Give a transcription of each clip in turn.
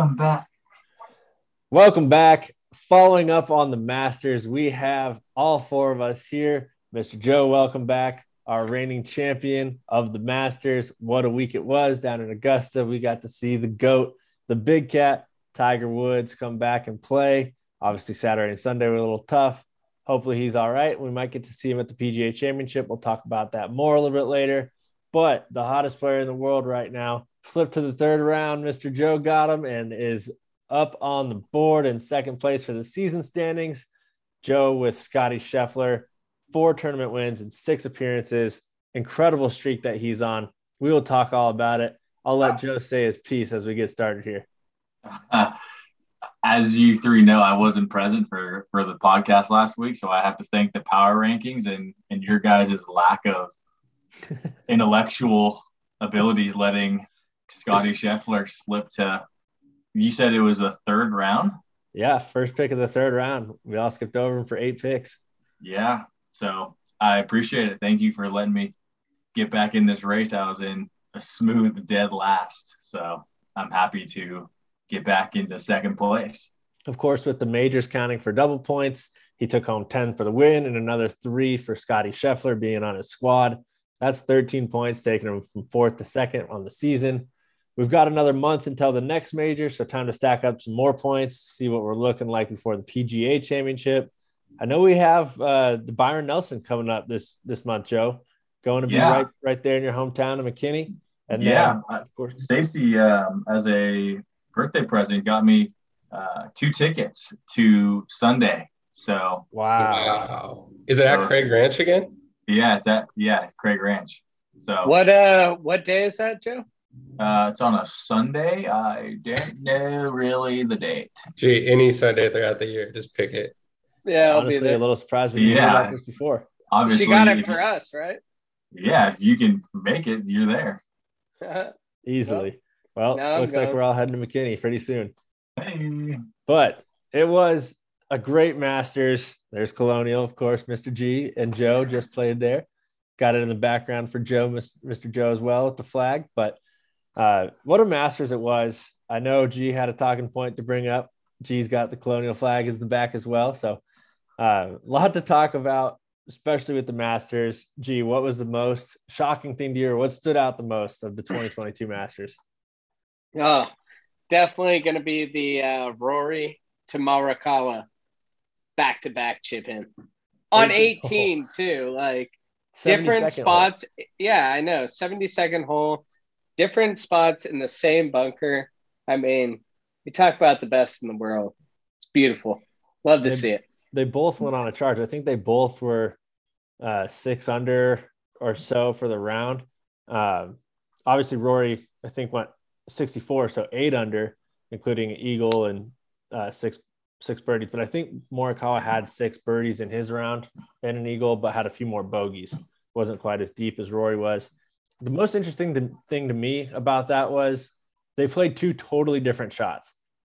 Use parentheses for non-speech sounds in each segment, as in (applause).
Welcome back. Welcome back. Following up on the Masters, we have all four of us here. Mr. Joe, welcome back. Our reigning champion of the Masters. What a week it was down in Augusta. We got to see the GOAT, the big cat, Tiger Woods, come back and play. Obviously, Saturday and Sunday were a little tough. Hopefully, he's all right. We might get to see him at the PGA Championship. We'll talk about that more a little bit later. But the hottest player in the world right now slipped to the third round. Mr. Joe got him and is up on the board in second place for the season standings. Joe with Scottie Scheffler, four tournament wins and six appearances. Incredible streak that he's on. We will talk all about it. I'll let Joe say his piece as we get started here. Uh, (laughs) as you three know, I wasn't present for for the podcast last week, so I have to thank the power rankings and and your guys' lack of (laughs) intellectual abilities letting Scottie Scheffler slipped to. You said it was the third round. Yeah, first pick of the third round. We all skipped over him for eight picks. Yeah, so I appreciate it. Thank you for letting me get back in this race. I was in a smooth dead last, so I'm happy to get back into second place. Of course, with the majors counting for double points, he took home 10 for the win and another three for Scottie Scheffler being on his squad. That's 13 points, taking him from fourth to second on the season. We've got another month until the next major, so time to stack up some more points, see what we're looking like before the PGA Championship. I know we have uh, the Byron Nelson coming up this this month, Joe. Going to be Yeah. right right there in your hometown of McKinney. And yeah, then, of course, Stacy, um, as a birthday present, got me uh, two tickets to Sunday. So wow. Wow. Is it at Craig Ranch again? yeah, it's at yeah Craig Ranch. So What uh what day is that, Joe? Uh, it's on a Sunday. I don't know really the date. Gee, any Sunday throughout the year, just pick it. Yeah, I'll Honestly, be there. a little surprised we didn't Yeah. about this before. Obviously, She got it for us, right? Yeah, if you can make it, you're there. (laughs) Easily. Well, Now I'm looks like we're all heading to McKinney pretty soon. Hey. But it was a great Masters. There's Colonial, of course. Mr. G and Joe just played there. Got it in the background for Joe, Mr. Joe as well with the flag. But uh, what a Masters it was. I know G had a talking point to bring up. G's got the Colonial flag in the back as well. So uh, a lot to talk about, especially with the Masters. G, what was the most shocking thing to you? Or what stood out the most of the 2022 Masters? Oh, definitely gonna be the uh Rory to back to back chip in. On 18 too. Like (laughs) 72nd different hole. spots. Yeah, I know. 72nd hole, different spots in the same bunker. I mean, we talk about the best in the world. It's beautiful. Love to Yeah. see it. they both went on a charge. I think they both were uh, six under or so for the round. Um, obviously, Rory, I think, went 64, so eight under, including an eagle and uh, six six birdies. But I think Morikawa had six birdies in his round and an eagle, but had a few more bogeys. wasn't quite as deep as Rory was. The most interesting thing to me about that was they played two totally different shots.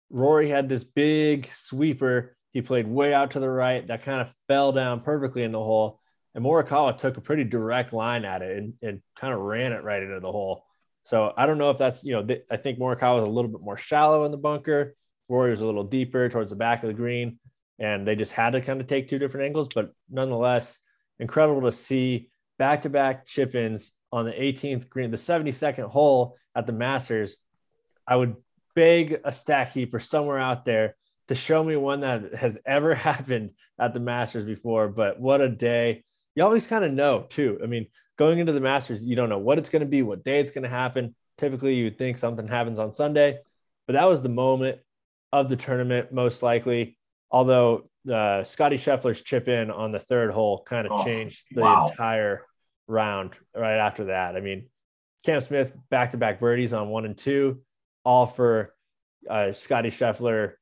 Rory had this big sweeper. He played way out to the right that kind of fell down perfectly in the hole. And Morikawa took a pretty direct line at it and, and kind of ran it right into the hole. So I don't know if that's, you know, th- I think Morikawa was a little bit more shallow in the bunker. Rory was a little deeper towards the back of the green. And they just had to kind of take two different angles. But nonetheless, incredible to see back to back chip ins on the 18th green, the 72nd hole at the Masters. I would beg a stack keeper somewhere out there to show me one that has ever (laughs) happened at the Masters before. But what a day. You always kind of know, too. I mean, going into the Masters, you don't know what it's going to be, what day it's going to happen. Typically, you would think something happens on Sunday, but that was the moment of the tournament, most likely. Although uh, Scottie Scheffler's chip in on the third hole kind of Oh, changed the wow. entire round right after that. I mean, Cam Smith back to back birdies on one and two, all for uh, Scottie Scheffler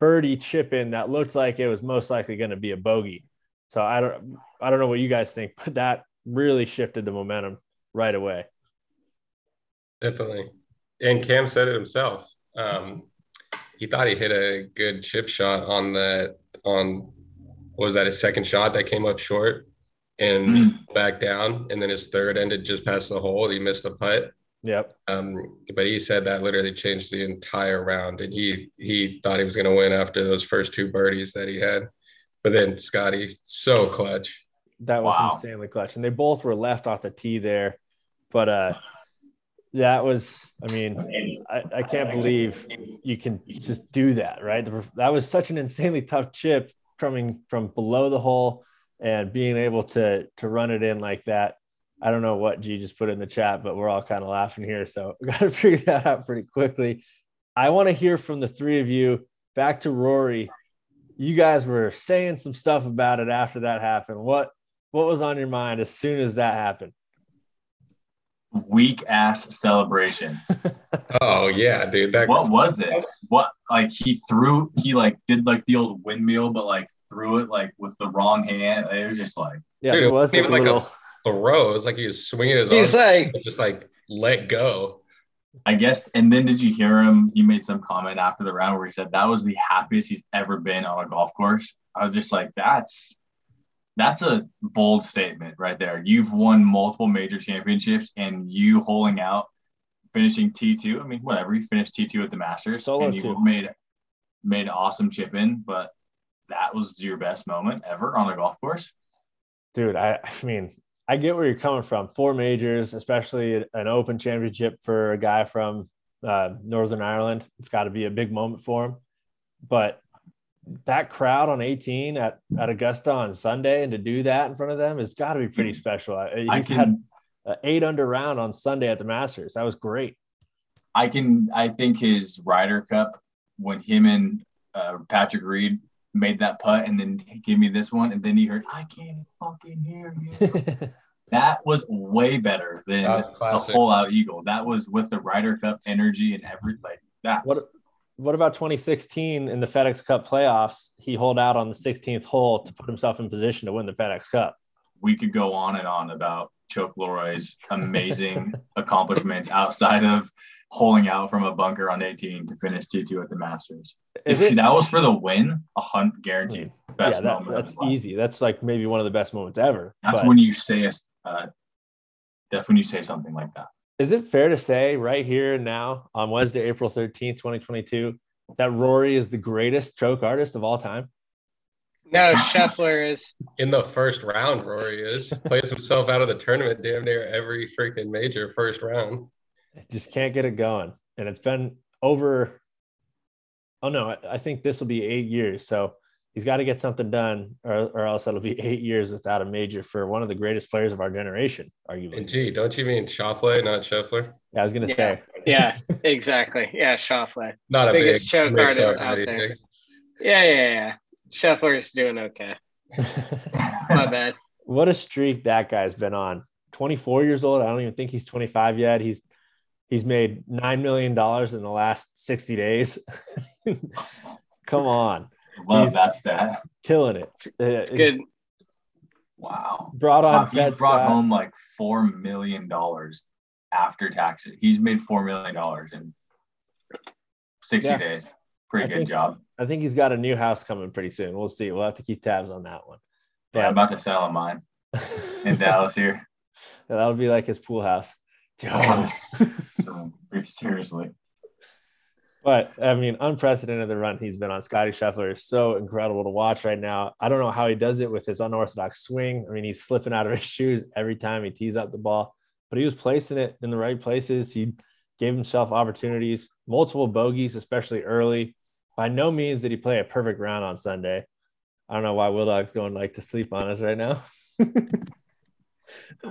birdie chip in that looked like it was most likely going to be a bogey. So I don't I don't know what you guys think, but that really shifted the momentum right away. Definitely. And Cam said it himself. Um, he thought he hit a good chip shot on the on what was that his second shot that came up short and Mm. back down, and then his third ended just past the hole. He missed the putt. Yep. Um, but he said that literally changed the entire round, and he he thought he was going to win after those first two birdies that he had. But then Scottie, so clutch. That was Wow. insanely clutch. And they both were left off the tee there. But uh that was, I mean, I, I can't believe you can just do that, right? That was such an insanely tough chip coming from below the hole and being able to to run it in like that. I don't know what G just put in the chat, but we're all kind of laughing here. So we got to figure that out pretty quickly. I want to hear from the three of you. Back to Rory. You guys were saying some stuff about it after that happened. What what was on your mind as soon as that happened? Weak ass celebration. (laughs) Oh yeah, dude. That What was it? What like he threw? He like did like the old windmill, but like threw it like with the wrong hand. It was just like Yeah, Dude, it it was like wasn't a even like a- little. throw. It was like he was swinging his He's arm, like, just like let go. I guess. And then did you hear him? He made some comment after the round where he said that was the happiest he's ever been on a golf course. I was just like, that's that's a bold statement right there. You've won multiple major championships, and you holding out, finishing T two. I mean, whatever. You finished T two at the Masters, Solo and you two. made made an awesome chip in, but that was your best moment ever on a golf course. dude I, I mean i get where you're coming from. Four majors especially an open championship for a guy from uh, northern ireland. It's got to be a big moment for him. But that crowd on 18 at, at augusta on sunday and to do that in front of them it's got to be pretty special. He I had can an eight under round on sunday at the masters. That was great. I can I think his Ryder Cup when him and uh, Patrick Reed made that putt and then he gave me this one and then he heard I can't fucking hear you. (laughs) that was way better than That was the classic. whole out eagle. That was with the Ryder Cup energy and everything. That's what what about 2016 in the fedex cup playoffs he holed out on the 16th hole to put himself in position to win the fedex cup we could go on and on about Choke Leroy's (laughs) amazing accomplishments outside of holding out from a bunker on 18 to finish T2 at the Masters. Is if it- that was for the win, a hunt guaranteed. Best yeah, that, moment. that's easy. That's like maybe one of the best moments ever. That's But when you say a, uh, that's when you say something like that. is it fair to say right here and now on Wednesday, April 13th, 2022, that Rory is the greatest stroke artist of all time? no, Scheffler is. (laughs) In the first round, Rory is plays himself out of the tournament damn near every freaking major first round. Just can't get it going. And it's been over. Oh no, I, I think this will be eight years. So he's got to get something done, or, or else it'll be (laughs) eight years without a major for one of the greatest players of our generation, arguably. And gee, don't you mean Schauffele, not Scheffler? Yeah, I was gonna Yeah. say. Yeah, exactly. Yeah, Schauffele. Not a Biggest big choke mix artist up out there. anything. Yeah, yeah, yeah. Scheffler's doing okay. (laughs) My bad. what a streak that guy's been on 24 years old i don't even think he's 25 yet he's he's made nine million dollars in the last 60 days (laughs) come on Love He's- that stat. killing it Uh, It's good. Wow. brought on Wow, he's Ted brought Scott. home like four million dollars after taxes. He's made four million dollars in sixty Yeah. days. Pretty I good think- job. i think he's got a new house coming pretty soon we'll see we'll have to keep tabs on that one Yeah, I'm about to sell mine in (laughs) Dallas here. that'll be like his pool house So, (laughs) um, Seriously. But I mean, unprecedented the run he's been on. Scottie Scheffler is so incredible to watch right now. I don't know how he does it with his unorthodox swing. I mean, he's slipping out of his (laughs) shoes every time he tees up the ball, but he was placing it in the right places. He gave himself opportunities, multiple bogeys, especially early. By no means did he play a perfect round on Sunday. I don't know why Will Dog's going like to sleep on us right now. (laughs) (laughs)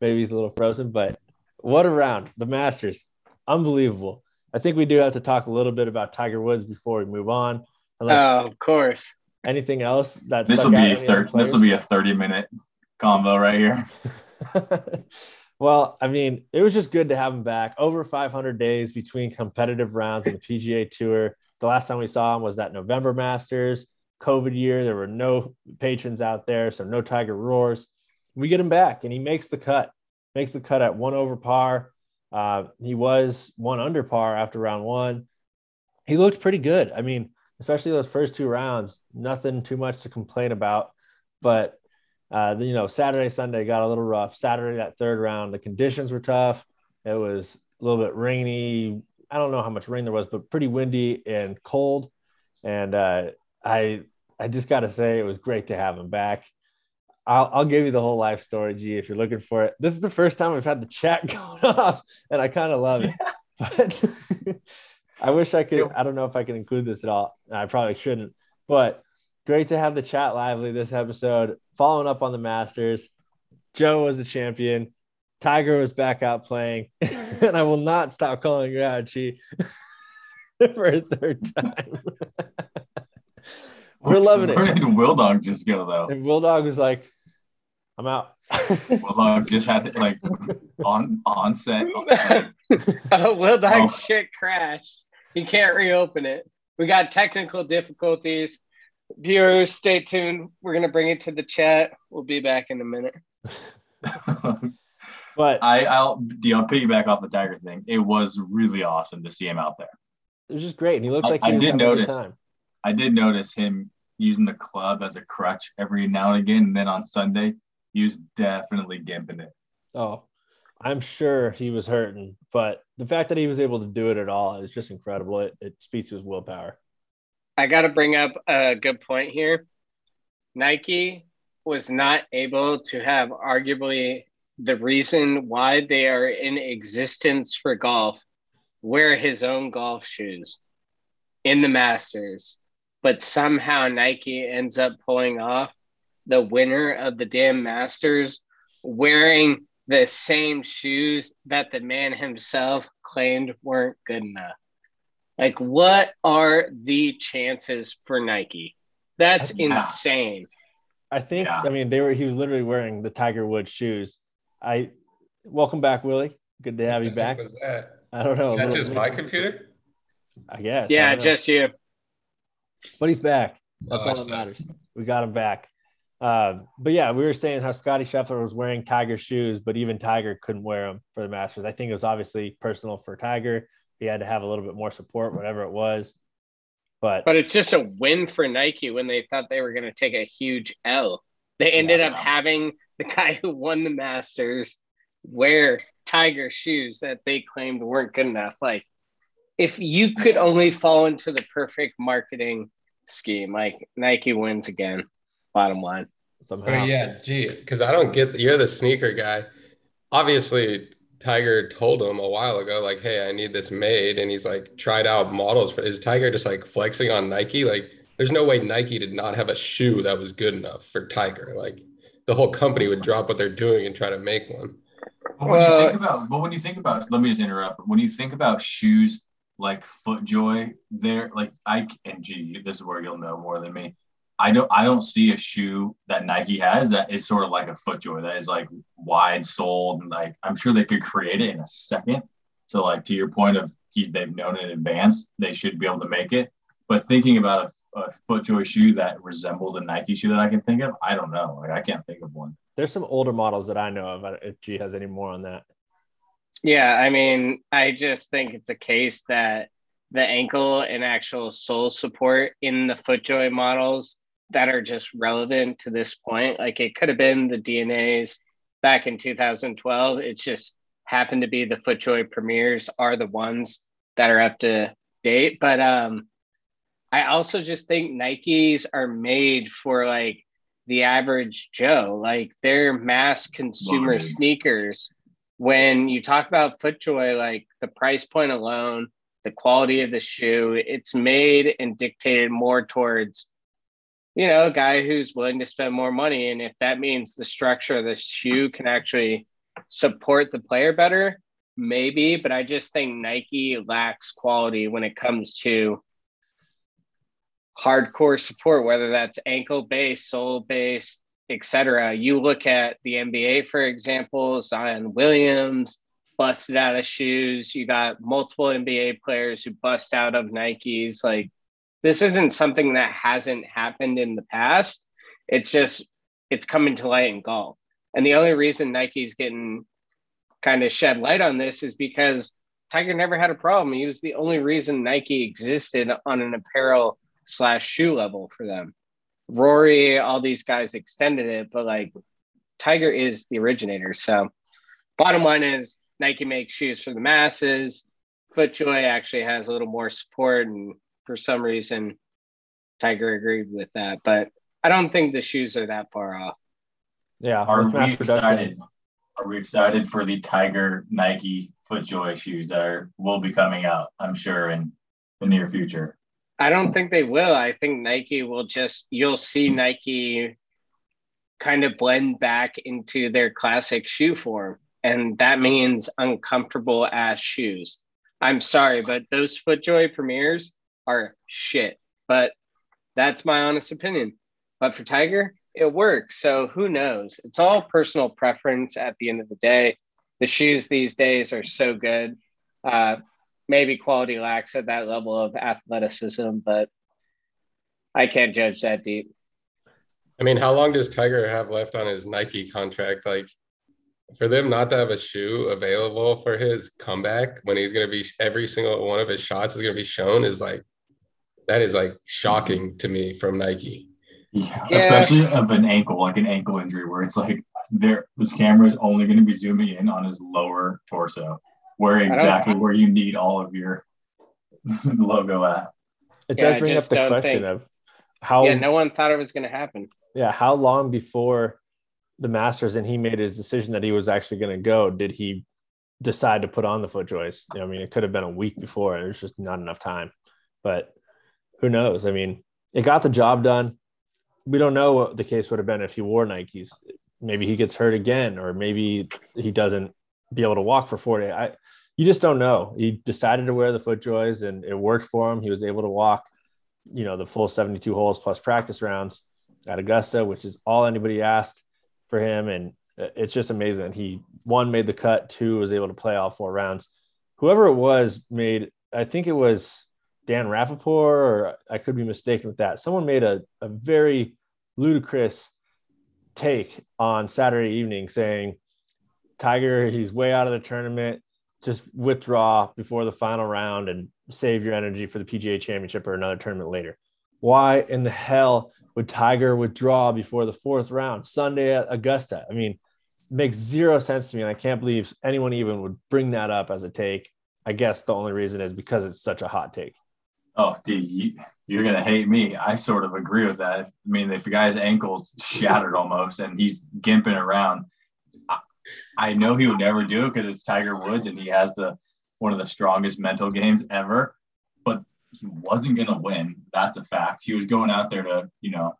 Maybe he's a little frozen, but what a round. The Masters, unbelievable. I think we do have to talk a little bit about Tiger Woods before we move on. Unless Oh, of course. anything else that This will be a third this will be a 30 minute combo right here. (laughs) well, I mean, it was just good to have him back. Over 500 days between competitive rounds in the PGA Tour. The last time we saw him was that November Masters, COVID year. There were no patrons out there, so no Tiger roars. We get him back, and he makes the cut. Makes the cut at one over par. Uh, he was one under par after round one. He looked pretty good. I mean, especially those first two rounds, nothing too much to complain about. But uh, you know, Saturday, Sunday got a little rough. Saturday, that third round, the conditions were tough. It was a little bit rainy. I don't know how much rain there was, but pretty windy and cold. And uh, I I just got to say it was great to have him back. I'll, I'll give you the whole life story, G, if you're looking for it. This is the first time we've had the chat (laughs) going off, and I kind of love it. (laughs) But I wish I could. I don't know if I can include this at all. I probably shouldn't. But great to have the chat lively this episode. Following up on the Masters, Joe was the champion. Tiger was back out playing, (laughs) and I will not stop calling you out, Chi, for a third time. We're loving it. Where did Will Dog just go though? And Will Dog was like, I'm out. (laughs) Will Dog just had it like on on set. (laughs) oh, Will Dog Oh. shit crashed. He can't reopen it. We got technical difficulties. Viewers, stay tuned. We're gonna bring it to the chat. We'll be back in a minute. (laughs) But I I'll you know, piggyback off the Tiger thing. It was really awesome to see him out there. it was just great. And he looked I- like he I did having a good notice. time. I did notice him using the club as a crutch every now and again. And then on Sunday, he was definitely gimping it. Oh, I'm sure he was hurting, but the fact that he was able to do it at all is just incredible. It, it speaks to his willpower. I got to bring up a good point here. Nike was not able to have arguably the reason why they are in existence for golf wear his own golf shoes in the Masters, but somehow Nike ends up pulling off the winner of the damn Masters wearing the same shoes that the man himself claimed weren't good enough. Like, what are the chances for Nike? That's Yeah. insane. I think, Yeah. I mean, they were, he was literally wearing the Tiger Woods shoes. I, welcome back, Willie. Good to have you What back. Was that? I don't know. a Is that just my computer? I guess. Yeah, don't know. just you. but he's back. That's Oh, all that matters. We got him back. Uh, but yeah, we were saying how Scottie Scheffler was wearing Tiger shoes, but even Tiger couldn't wear them for the Masters. I think it was obviously personal for Tiger. He had to have a little bit more support, whatever it was. But, But it's just a win for Nike when they thought they were going to take a huge L. They ended Yeah, up having the guy who won the Masters wear Tiger shoes that they claimed weren't good enough. Like, if you could only fall into the perfect marketing scheme, like Nike wins again, bottom line. somehow, Oh yeah, gee, because I don't get you're the sneaker guy. Obviously, Tiger told him a while ago, like, "Hey, I need this made," and he's like tried out models for. Is Tiger just like flexing on Nike? Like, there's no way Nike did not have a shoe that was good enough for Tiger. Like, the whole company would drop what they're doing and try to make one. But when Well- you think about, but when you think about, let me just interrupt. When you think about shoes like FootJoy, they're like Ike and G. This is where you'll know more than me. I don't, I don't see a shoe that Nike has that is sort of like a FootJoy that is like wide soled and like I'm sure they could create it in a second. So like to your point of he's they've known in advance, they should be able to make it. But thinking about a, a FootJoy shoe that resembles a Nike shoe that I can think of, I don't know. Like I can't think of one. there's some older models that I know of. I don't- If G has any more on that, Yeah, I mean, I just think it's a case that the ankle and actual sole support in the FootJoy models that are just relevant to this point, like it could have been the DNAs back in 2012. It's just happened to be the FootJoy premieres are the ones that are up to date. But um, I also just think Nikes are made for like the average Joe, like they're mass consumer sneakers when you talk about FootJoy, like the price point alone, the quality of the shoe, it's made and dictated more towards, you know, a guy who's willing to spend more money. And if that means the structure of the shoe can actually support the player better, maybe. But I just think Nike lacks quality when it comes to hardcore support, whether that's ankle based, sole based, etc. You look at the NBA, for example, Zion Williams busted out of shoes. You got multiple NBA players who bust out of Nikes. Like this isn't something that hasn't happened in the past. It's just it's coming to light in golf. And the only reason Nike's getting kind of shed light on this is because Tiger never had a problem. He was the only reason Nike existed on an apparel slash shoe level for them. Rory, all these guys extended it, but like Tiger is the originator. So, bottom line is Nike makes shoes for the masses. FootJoy actually has a little more support, and for some reason, Tiger agreed with that. But I don't think the shoes are that far off. Yeah, Are we excited? production. Are we excited for the Tiger Nike FootJoy shoes that are will be coming out? I'm sure in the near future. I don't think they will. I think Nike will just, you'll see Nike kind of blend back into their classic shoe form. And that means uncomfortable ass shoes. I'm sorry, but those FootJoy premieres are shit. But that's my honest opinion. But for Tiger, it works. So who knows? It's all personal preference at the end of the day. The shoes these days are so good. Uh, maybe quality lacks at that level of athleticism, but I can't judge that deep. I mean, how long does Tiger have left on his Nike contract? Like, for them not to have a shoe available for his comeback when he's going to be every single one of his shots is going to be shown is like, that is like shocking to me from Nike. Yeah, Yeah. especially of an ankle, like an ankle injury, where it's like there his camera is only going to be zooming in on his lower torso, where exactly where you need all of your (laughs) logo at. It Yeah, does I bring up the question think- of how Yeah, no one thought it was going to happen. yeah, how long before the Masters and he made his decision that he was actually going to go, did he decide to put on the foot joys? I mean, it could have been a week before. There's just not enough time. But who knows? I mean, it got the job done. We don't know what the case would have been if he wore Nikes. Maybe he gets hurt again, or maybe he doesn't be able to walk for 40. I you just don't know. He decided to wear the foot joys and it worked for him. He was able to walk, you know, the full 72 holes plus practice rounds at Augusta, which is all anybody asked for him. And it's just amazing. He one made the cut, two was able to play all four rounds. Whoever it was made, I think it was Dan Rapaport, or I could be mistaken with that. Someone made a, a very ludicrous take on Saturday evening saying, Tiger, he's way out of the tournament. Just withdraw before the final round and save your energy for the PGA championship or another tournament later. Why in the hell would Tiger withdraw before the fourth round Sunday at Augusta? I mean, makes zero sense to me. And I can't believe anyone even would bring that up as a take. I guess the only reason is because it's such a hot take. Oh, dude, you, you're gonna hate me. I sort of agree with that. I mean, if the guy's ankle's shattered almost and he's gimping around, I, I know he would never do it because it's Tiger Woods and he has the one of the strongest mental games ever. But he wasn't gonna win. That's a fact. He was going out there to, you know,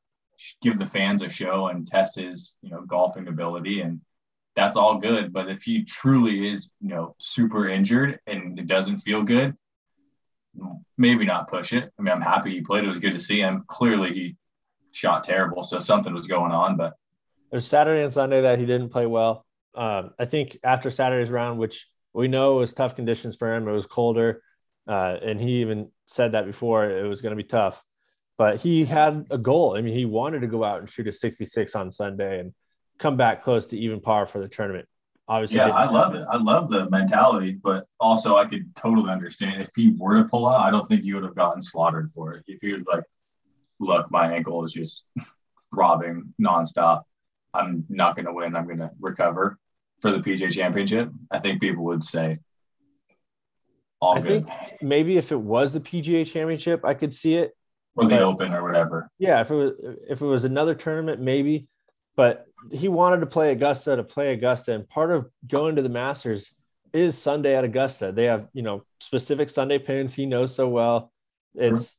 give the fans a show and test his, you know, golfing ability and that's all good. But if he truly is, you know, super injured and it doesn't feel good, maybe not push it. I mean, I'm happy he played. It was good to see him. Clearly, he shot terrible, so something was going on. But It was Saturday and Sunday that he didn't play well. Um, I think after Saturday's round, which we know was tough conditions for him, it was colder, uh, and he even said that before it was going to be tough. But he had a goal. I mean, he wanted to go out and shoot a 66 on Sunday and come back close to even par for the tournament. Obviously, yeah, I love it. I love the mentality, but also I could totally understand if he were to pull out. I don't think he would have gotten slaughtered for it. If he was like, "Look, my ankle is just (laughs) throbbing nonstop. I'm not going to win. I'm going to recover for the PJ Championship." I think people would say, "All I good," think maybe if it was the PGA Championship, I could see it. or the but- Open or whatever. Yeah, if it was if it was another tournament, maybe. But he wanted to play Augusta to play Augusta, and part of going to the Masters is Sunday at Augusta. They have you know specific Sunday pins he knows so well. It's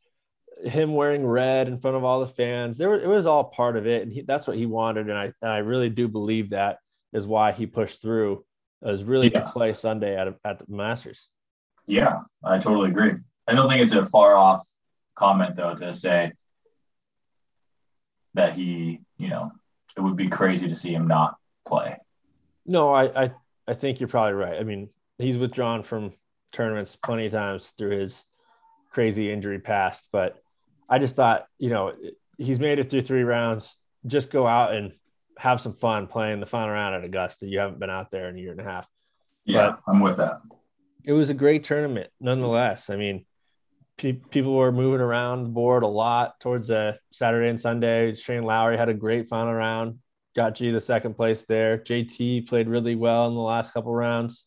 him wearing red in front of all the fans. There, it was all part of it, and he, that's what he wanted. And I and I really do believe that is why he pushed through. Is really Yeah. to play Sunday at at the Masters. Yeah, I totally agree. I don't think it's a far off comment though to say that he, you know, it would be crazy to see him not play. No, I, I I think you're probably right. I mean, he's withdrawn from tournaments plenty of times through his crazy injury past, but I just thought, you know, he's made it through three rounds. Just go out and have some fun playing the final round at Augusta. You haven't been out there in a year and a half. Yeah, I'm with that. It was a great tournament, nonetheless. I mean, pe- people were moving around the board a lot towards uh, Saturday and Sunday. Shane Lowry had a great final round, got G the second place there. JT played really well in the last couple rounds.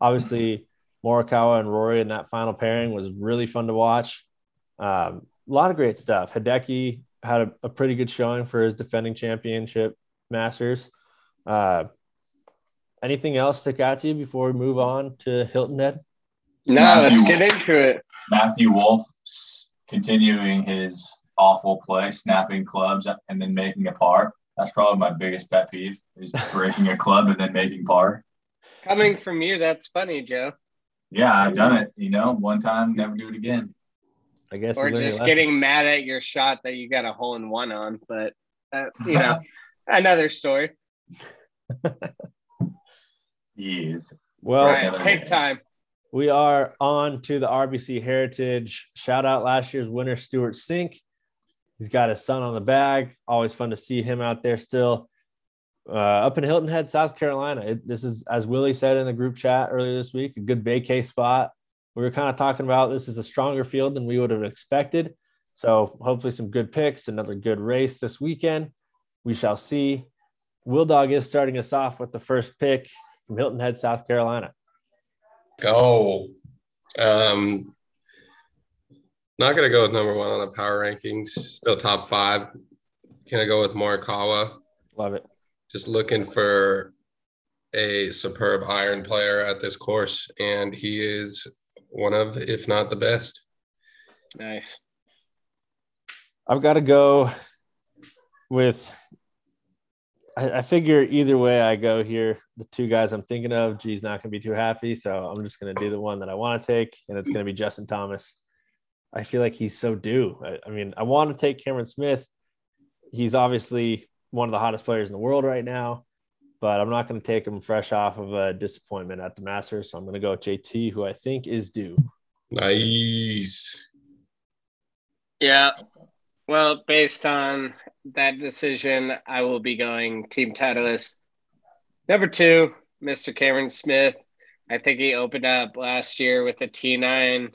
Obviously, Morikawa and Rory in that final pairing was really fun to watch. Um, a lot of great stuff. Hideki had a, a, pretty good showing for his defending championship Masters. Uh, anything else stick out to you before we move on to Hilton Head? No, Matthew, let's get into it. Matthew Wolff continuing his awful play, snapping clubs and then making a par. That's probably my biggest pet peeve is breaking a club and then making par. Coming from you, that's funny, Joe. Yeah, I've done it. You know, one time, never do it again. I guess. Or just getting mad at your shot that you got a hole in one on, but uh, you know, (laughs) another story. (laughs) yes. Well, right, take time. We are on to the RBC Heritage. Shout out last year's winner, Stewart Cink. He's got his son on the bag. Always fun to see him out there still. Uh, up in Hilton Head, South Carolina. It, this is, as Willie said in the group chat earlier this week, a good vacay spot. We were kind of talking about this is a stronger field than we would have expected. So hopefully some good picks, another good race this weekend. We shall see. Will Dog is starting us off with the first pick from Hilton Head, South Carolina. Go. Um, not gonna go with number one on the power rankings. Still top five. Can I go with Morikawa. Love it. Just looking for a superb iron player at this course, and he is one of, if not the best. Nice. I've got to go with I, I, figure either way I go here, the two guys I'm thinking of, G's not going to be too happy. So I'm just going to do the one that I want to take, and it's going to be Justin Thomas. I feel like he's so due. I, I mean, I want to take Cameron Smith. He's obviously one of the hottest players in the world right now, but I'm not going to take him fresh off of a disappointment at the Masters. So I'm going to go with JT, who I think is due. Nice. Yeah. Well, based on that decision, I will be going Team Titleist. Number two, Mr. Cameron Smith. I think he opened up last year with a T9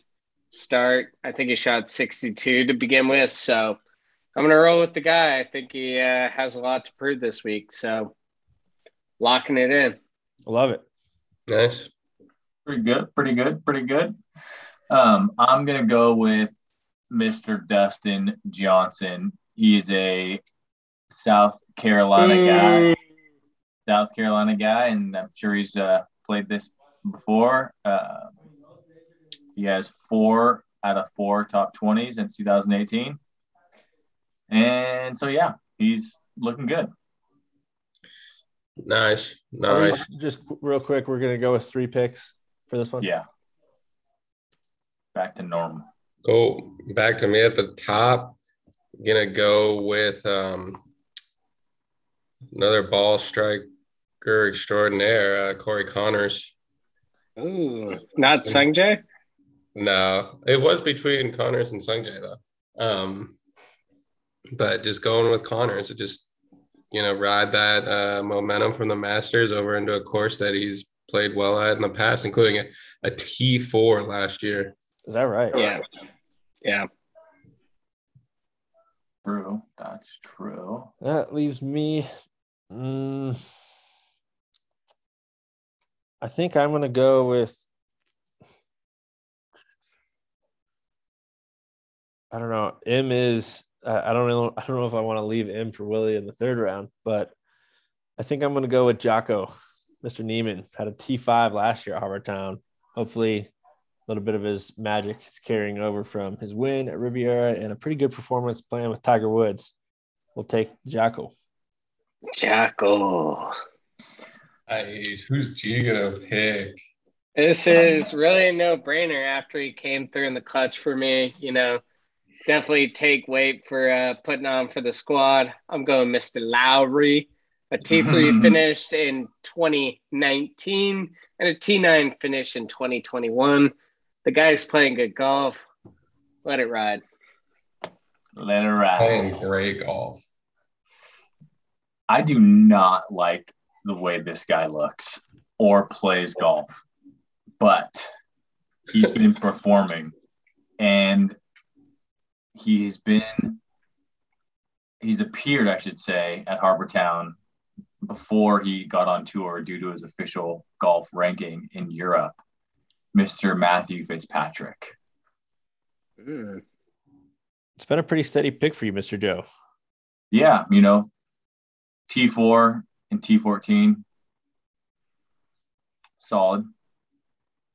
start. I think he shot 62 to begin with. So I'm going to roll with the guy. I think he uh, has a lot to prove this week. So locking it in. I love it. Nice. Pretty good. Pretty good. Pretty good. Um, I'm going to go with Mr. Dustin Johnson. He is a South Carolina mm. guy. South Carolina guy, and I'm sure he's uh, played this before. Uh, he has four out of four top 20s in 2018. And so, yeah, he's looking good. Nice. Nice. Just real quick, we're going to go with three picks for this one. Yeah. Back to normal. Go back to me at the top gonna go with um, another ball striker extraordinaire, uh, Corey Conners. Ooh, not Sungjae. No, it was between Conners and Sungjae though. Um, but just going with Conners, it just you know ride that uh, momentum from the Masters over into a course that he's played well at in the past, including a, a T4 last year. Is that right? Yeah. Yeah. True. That's true. That leaves me. Um, I think I'm going to go with. I don't know. M is. Uh, I don't know. I don't know if I want to leave M for Willie in the third round, but I think I'm going to go with Joaco. Mr. Niemann had a T5 last year at Harbour Town. Hopefully, little bit of his magic is carrying over from his win at Riviera and a pretty good performance playing with Tiger Woods. We'll take Joaco. Joaco. Nice. Who's G gonna pick? This is really a no brainer after he came through in the clutch for me. You know, definitely take weight for uh, putting on for the squad. I'm going Mr. Lowry. A T3 (laughs) finished in 2019 and a T9 finish in 2021 the guy's playing good golf. Let it ride. Let it ride. Playing great golf. I do not like the way this guy looks or plays golf, but he's been (laughs) performing and he's been he's appeared, I should say, at Harbour Town before he got on tour due to his official golf ranking in Europe, Mr. Matthew Fitzpatrick. Mm. It's been a pretty steady pick for you, Mr. Joe. Yeah, you know, T4 and T14. Solid.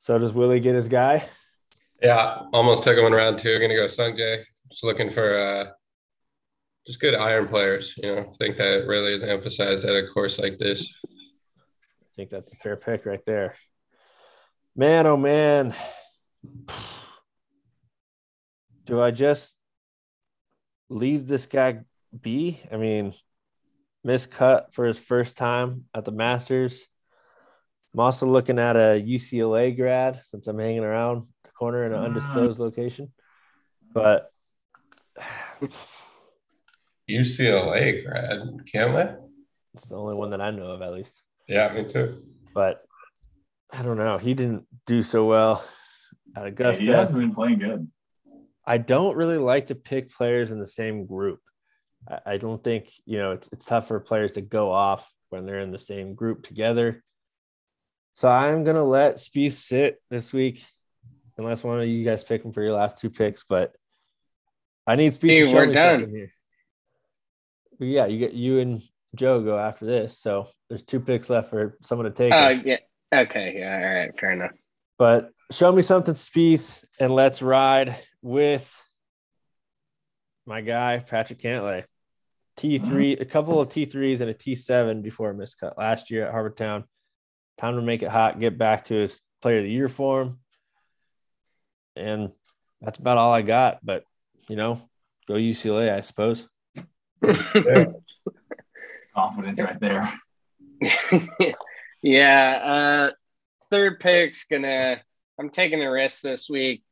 So does Willie get his guy? Yeah, almost took him in round two. Gonna go Sungjae. Just looking for uh just good iron players. You know, I think that really is emphasized at a course like this. I think that's a fair pick right there. Man, oh man. Do I just leave this guy be? I mean, miscut for his first time at the Masters. I'm also looking at a UCLA grad since I'm hanging around the corner in an ah. undisclosed location. But UCLA grad, Cantlay? it's the only one that I know of, at least. Yeah, me too. But I don't know. He didn't do so well at Yeah, he hasn't been playing good. I don't really like to pick players in the same group. I, I don't think, you know, it's, it's tough for players to go off when they're in the same group together. So I'm going to let Spieth sit this week, unless one of you guys pick him for your last two picks. But I need Spieth Dude, to show we're me done. something here. But yeah, you get you and Joe go after this. So there's two picks left for someone to take. Uh, oh it. yeah. Okay. Yeah. All right. Fair enough. But show me something, Spieth, and let's ride with my guy Patrick Cantlay. T 3 mm-hmm. a couple of T threes and a T seven before a miscut last year at Harbour Town. Time to make it hot, get back to his Player of the Year form, and that's about all I got. But you know, go UCLA, I suppose. (laughs) (laughs) Confidence right there. (laughs) yeah. Uh, third pick's gonna. I'm taking a risk this week.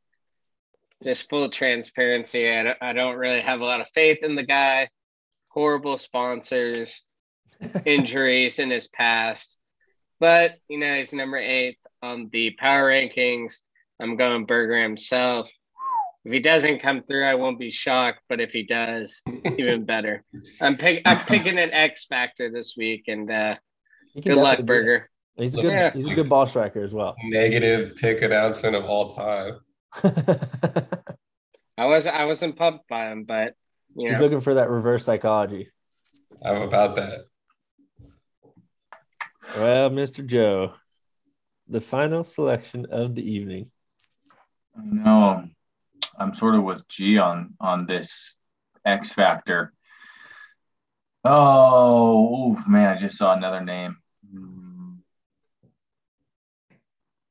Just full transparency. I don't, I don't really have a lot of faith in the guy. Horrible sponsors, (laughs) injuries in his past, but you know he's number eight on the power rankings. I'm going Berger himself. If he doesn't come through, I won't be shocked. But if he does, even better. I'm pick. I'm picking an X factor this week, and uh, good luck, definitely Berger. it. He's a good. Yeah. He's a good ball striker as well. Negative pick announcement of all time. (laughs) I was I wasn't pumped by him, but you He's looking for that reverse psychology. I'm about that. Well, Mr. Joe, the final selection of the evening. No, I'm sort of with G on on this X Factor. Oh, oof, man, I just saw another name. Hmm.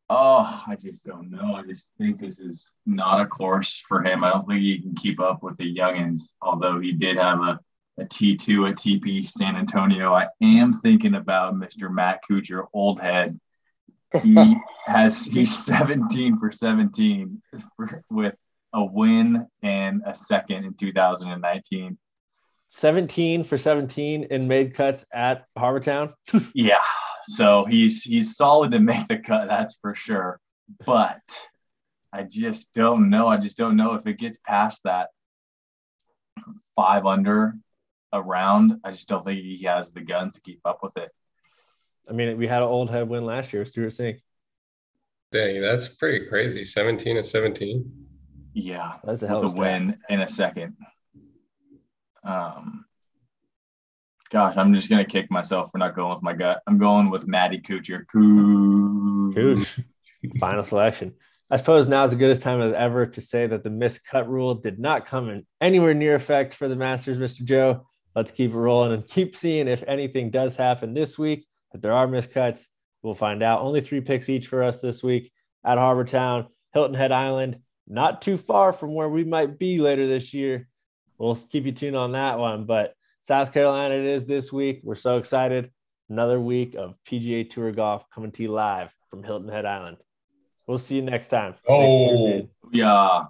Oh, I just don't know. I just think this is not a course for him. I don't think he can keep up with the youngins, although he did have a, a T2 at TP San Antonio. I am thinking about Mr. Matt Kuchar, old head. He (laughs) has he's 17 for 17 for, (laughs) with a win and a second in 2019. 17 for 17 in made cuts at Harbour Town. (laughs) Yeah, so he's he's solid to make the cut, that's for sure. But I just don't know. I just don't know if it gets past that five under around. I just don't think he has the guns to keep up with it. I mean, we had an old head win last year with Stewart Cink. Dang, that's pretty crazy. 17 and 17. Yeah, That's a hell of a a win in a second. Um, gosh, I'm just gonna kick myself for not going with my gut. I'm going with Matty Kuchar. Coo- Cooch. (laughs) Final selection. I suppose now is as good a time as ever to say that the miscut rule did not come in anywhere near effect for the Masters, Mr. Joe. Let's keep it rolling and keep seeing if anything does happen this week. If there are miscuts, we'll find out. Only three picks each for us this week at Harbor Town, Hilton Head Island, not too far from where we might be later this year. We'll keep you tuned on that one. But South Carolina it is this week. We're so excited. Another week of PGA Tour golf coming to you live from Hilton Head Island. We'll see you next time. Oh. Yeah.